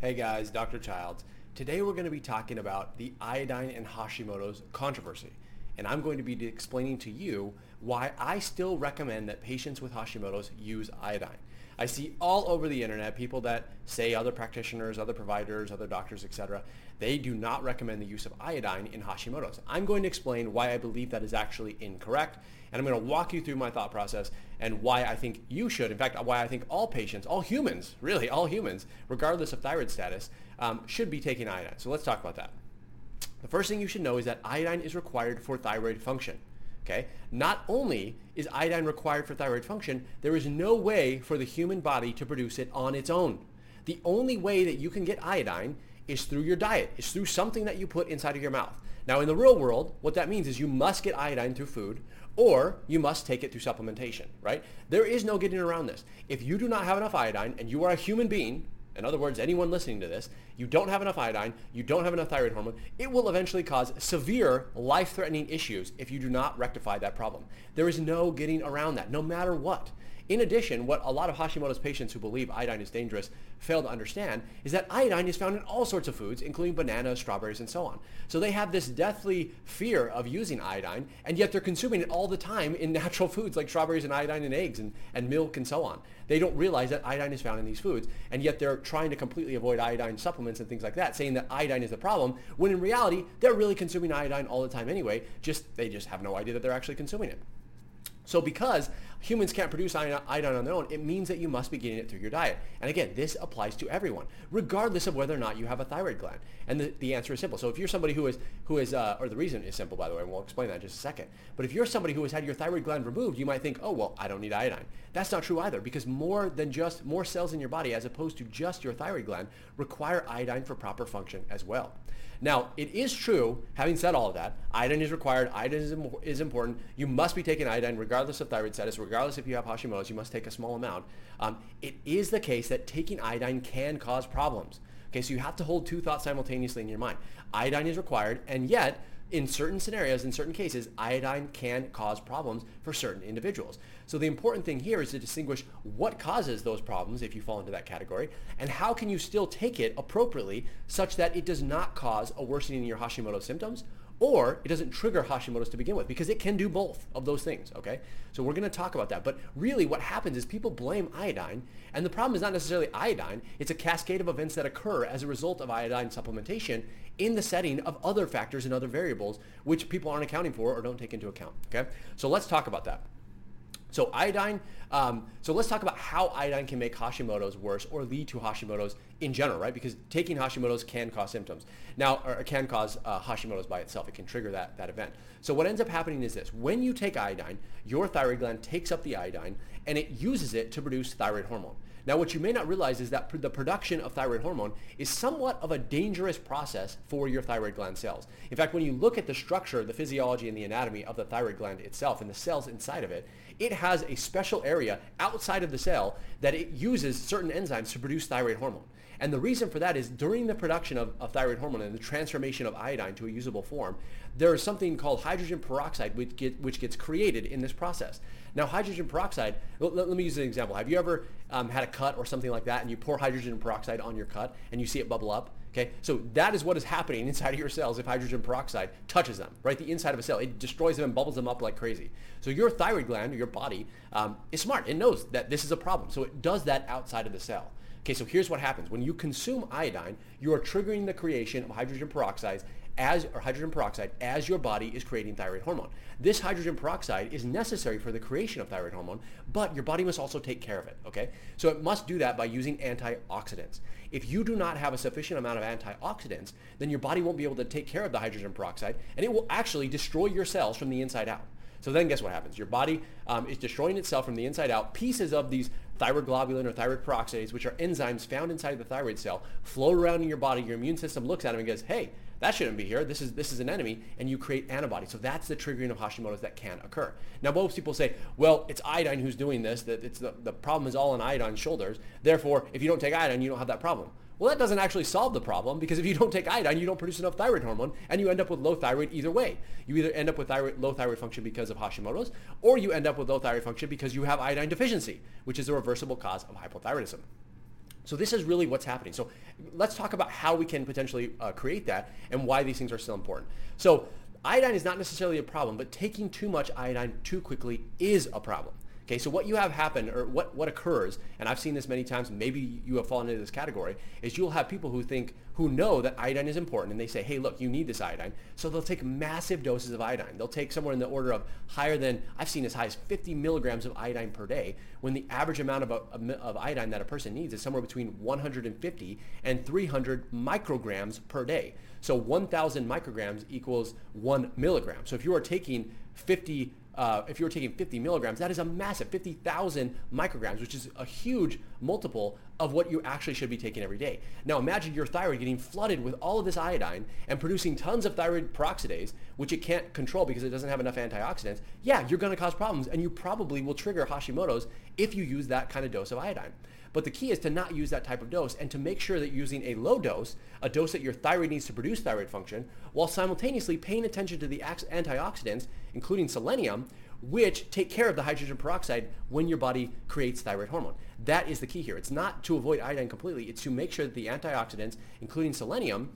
Hey guys, Dr. Childs. Today we're going to be talking about the iodine and Hashimoto's controversy. And I'm going to be explaining to you why I still recommend that patients with Hashimoto's use iodine. I see all over the internet people that say other practitioners, other providers, other doctors, etc. They do not recommend the use of iodine in Hashimoto's. I'm going to explain why I believe that is actually incorrect, and I'm going to walk you through my thought process and why I think you should, in fact, why I think all patients, all humans, really all humans, regardless of thyroid status, um, should be taking iodine. So let's talk about that. The first thing you should know is that iodine is required for thyroid function. Okay? Not only is iodine required for thyroid function, there is no way for the human body to produce it on its own. The only way that you can get iodine is through your diet. It's through something that you put inside of your mouth. Now, in the real world, what that means is you must get iodine through food or you must take it through supplementation, right? There is no getting around this. If you do not have enough iodine and you are a human being, in other words, anyone listening to this, you don't have enough iodine, you don't have enough thyroid hormone, it will eventually cause severe life-threatening issues if you do not rectify that problem. There is no getting around that, no matter what. In addition, what a lot of Hashimoto's patients who believe iodine is dangerous fail to understand is that iodine is found in all sorts of foods, including bananas, strawberries, and so on. So they have this deathly fear of using iodine, and yet they're consuming it all the time in natural foods like strawberries and iodine and eggs and, and milk and so on. They don't realize that iodine is found in these foods, and yet they're trying to completely avoid iodine supplements and things like that, saying that iodine is the problem, when in reality, they're really consuming iodine all the time anyway, just they just have no idea that they're actually consuming it. So because humans can't produce iodine on their own, it means that you must be getting it through your diet. And again, this applies to everyone, regardless of whether or not you have a thyroid gland. And the, the answer is simple. So if you're somebody who is, who is uh, or the reason is simple, by the way, and we'll explain that in just a second. But if you're somebody who has had your thyroid gland removed, you might think, oh, well, I don't need iodine. That's not true either, because more than just, more cells in your body, as opposed to just your thyroid gland, require iodine for proper function as well. Now, it is true, having said all of that, iodine is required, iodine is, Im- is important. You must be taking iodine regardless of thyroid status, regardless if you have Hashimoto's, you must take a small amount. Um, it is the case that taking iodine can cause problems. Okay, so you have to hold two thoughts simultaneously in your mind. Iodine is required, and yet in certain scenarios, in certain cases, iodine can cause problems for certain individuals. So the important thing here is to distinguish what causes those problems if you fall into that category, and how can you still take it appropriately such that it does not cause a worsening in your Hashimoto symptoms or it doesn't trigger Hashimoto's to begin with because it can do both of those things, okay? So we're going to talk about that. But really what happens is people blame iodine, and the problem is not necessarily iodine. It's a cascade of events that occur as a result of iodine supplementation in the setting of other factors and other variables which people aren't accounting for or don't take into account, okay? So let's talk about that. So iodine, um, so let's talk about how iodine can make Hashimoto's worse or lead to Hashimoto's in general, right? Because taking Hashimoto's can cause symptoms. Now, or can cause uh, Hashimoto's by itself. It can trigger that, that event. So what ends up happening is this. When you take iodine, your thyroid gland takes up the iodine and it uses it to produce thyroid hormone. Now, what you may not realize is that pr- the production of thyroid hormone is somewhat of a dangerous process for your thyroid gland cells. In fact, when you look at the structure, the physiology, and the anatomy of the thyroid gland itself and the cells inside of it, it has a special area outside of the cell that it uses certain enzymes to produce thyroid hormone. And the reason for that is during the production of, of, thyroid hormone and the transformation of iodine to a usable form, there is something called hydrogen peroxide which, get, which gets created in this process. Now, hydrogen peroxide, let, let me use an example. Have you ever um, had a cut or something like that and you pour hydrogen peroxide on your cut and you see it bubble up? Okay, so that is what is happening inside of your cells if hydrogen peroxide touches them, right? The inside of a cell, it destroys them and bubbles them up like crazy. So your thyroid gland, your body, um, is smart. It knows that this is a problem. So it does that outside of the cell. Okay, so here's what happens. When you consume iodine, you are triggering the creation of hydrogen peroxides as or hydrogen peroxide as your body is creating thyroid hormone. This hydrogen peroxide is necessary for the creation of thyroid hormone, but your body must also take care of it, okay? So it must do that by using antioxidants. If you do not have a sufficient amount of antioxidants, then your body won't be able to take care of the hydrogen peroxide and it will actually destroy your cells from the inside out. So then guess what happens? Your body um, is destroying itself from the inside out. Pieces of these thyroglobulin or thyroid peroxidase, which are enzymes found inside the thyroid cell, float around in your body. Your immune system looks at them and goes, hey, that shouldn't be here. This is this is an enemy, and you create antibodies. So that's the triggering of Hashimoto's that can occur. Now, most people say, well, it's iodine who's doing this. That it's the, the problem is all on iodine's shoulders. Therefore, if you don't take iodine, you don't have that problem. Well, that doesn't actually solve the problem because if you don't take iodine, you don't produce enough thyroid hormone and you end up with low thyroid either way. You either end up with thyroid, low thyroid function because of Hashimoto's or you end up with low thyroid function because you have iodine deficiency, which is a reversible cause of hypothyroidism. So this is really what's happening. So let's talk about how we can potentially uh, create that and why these things are still important. So iodine is not necessarily a problem, but taking too much iodine too quickly is a problem. Okay, so what you have happen or what, what occurs, and I've seen this many times, maybe you have fallen into this category, is you'll have people who think, who know that iodine is important and they say, hey, look, you need this iodine. So they'll take massive doses of iodine. They'll take somewhere in the order of higher than, I've seen as high as 50 milligrams of iodine per day, when the average amount of, of, of iodine that a person needs is somewhere between 150 and 300 micrograms per day. So 1,000 micrograms equals one milligram. So if you are taking 50 uh, if you were taking 50 milligrams, that is a massive 50,000 micrograms, which is a huge multiple of what you actually should be taking every day. Now imagine your thyroid getting flooded with all of this iodine and producing tons of thyroid peroxidase, which it can't control because it doesn't have enough antioxidants. Yeah, you're going to cause problems and you probably will trigger Hashimoto's if you use that kind of dose of iodine. But the key is to not use that type of dose and to make sure that using a low dose, a dose that your thyroid needs to produce thyroid function, while simultaneously paying attention to the antioxidants, including selenium, which take care of the hydrogen peroxide when your body creates thyroid hormone. That is the key here. It's not to avoid iodine completely. It's to make sure that the antioxidants, including selenium,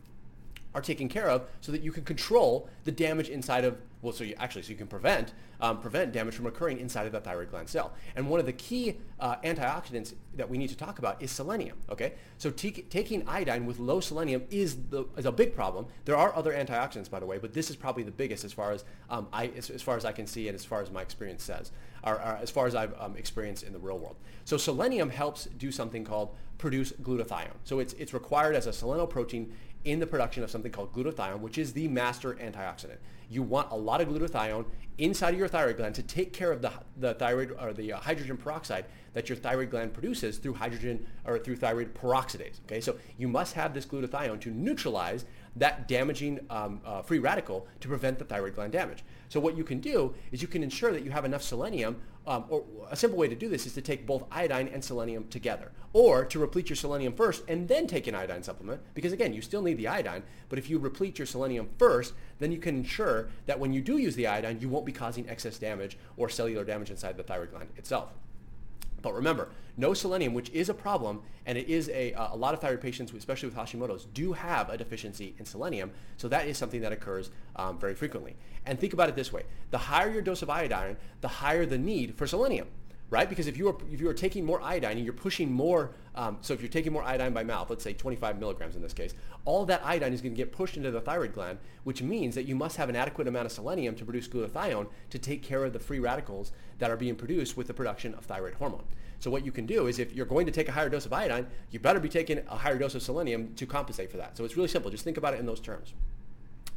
are taken care of so that you can control the damage inside of well so you actually so you can prevent um, prevent damage from occurring inside of that thyroid gland cell. And one of the key uh, antioxidants that we need to talk about is selenium okay? So t- taking iodine with low selenium is the is a big problem. There are other antioxidants by the way but this is probably the biggest as far as um, I as, as, far as I can see and as far as my experience says or, or as far as I've um, experienced in the real world. So selenium helps do something called produce glutathione. So it's it's required as a selenoprotein in the production of something called glutathione, which is the master antioxidant. You want a lot of glutathione inside of your thyroid gland to take care of the, the thyroid or the uh, hydrogen peroxide that your thyroid gland produces through hydrogen or through thyroid peroxidase. Okay, so you must have this glutathione to neutralize that damaging um, uh, free radical to prevent the thyroid gland damage. So what you can do is you can ensure that you have enough selenium, um, or a simple way to do this is to take both iodine and selenium together, or to replete your selenium first and then take an iodine supplement, because again, you still need the iodine, but if you replete your selenium first, then you can ensure that when you do use the iodine, you won't be causing excess damage or cellular damage inside the thyroid gland itself. But remember, no selenium, which is a problem, and it is a, a lot of thyroid patients, especially with Hashimoto's, do have a deficiency in selenium. So that is something that occurs um, very frequently. And think about it this way. The higher your dose of iodine, the higher the need for selenium right? Because if you are if you are taking more iodine and you're pushing more, um, so if you're taking more iodine by mouth, let's say 25 milligrams in this case, all that iodine is going to get pushed into the thyroid gland, which means that you must have an adequate amount of selenium to produce glutathione to take care of the free radicals that are being produced with the production of thyroid hormone. So what you can do is if you're going to take a higher dose of iodine, you better be taking a higher dose of selenium to compensate for that. So it's really simple. Just think about it in those terms.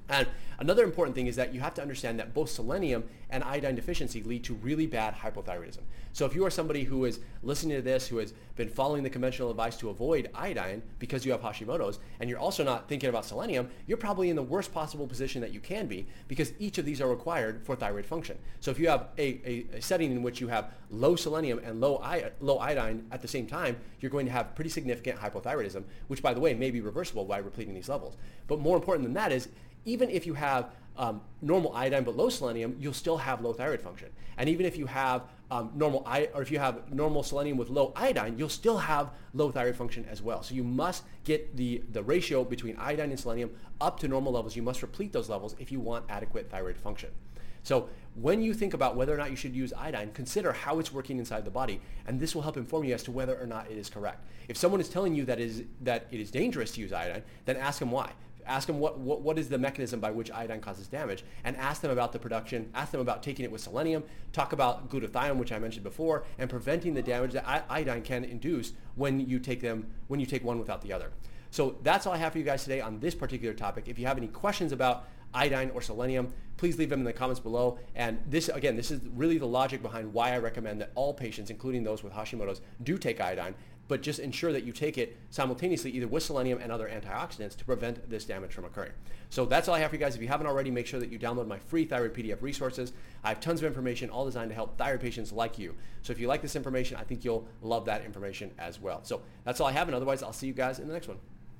And another important thing is that you have to understand that both selenium and iodine deficiency lead to really bad hypothyroidism. So if you are somebody who is listening to this, who has been following the conventional advice to avoid iodine because you have Hashimoto's, and you're also not thinking about selenium, you're probably in the worst possible position that you can be because each of these are required for thyroid function. So if you have a, a, a setting in which you have low selenium and low, low iodine at the same time, you're going to have pretty significant hypothyroidism, which by the way may be reversible by repleting these levels. But more important than that is even if you have um, normal iodine but low selenium, you'll still have low thyroid function. And even if you have um, normal I- or if you have normal selenium with low iodine, you'll still have low thyroid function as well. So you must get the, the ratio between iodine and selenium up to normal levels. You must replete those levels if you want adequate thyroid function. So when you think about whether or not you should use iodine, consider how it's working inside the body, and this will help inform you as to whether or not it is correct. If someone is telling you that, is, that it is dangerous to use iodine, then ask them why ask them what, what, what is the mechanism by which iodine causes damage, and ask them about the production, ask them about taking it with selenium, talk about glutathione, which I mentioned before, and preventing the damage that iodine can induce when you take them, when you take one without the other. So that's all I have for you guys today on this particular topic. If you have any questions about iodine or selenium, please leave them in the comments below. And this, again, this is really the logic behind why I recommend that all patients, including those with Hashimoto's, do take iodine but just ensure that you take it simultaneously either with selenium and other antioxidants to prevent this damage from occurring. So that's all I have for you guys. If you haven't already, make sure that you download my free thyroid PDF resources. I have tons of information all designed to help thyroid patients like you. So if you like this information, I think you'll love that information as well. So that's all I have, and otherwise I'll see you guys in the next one.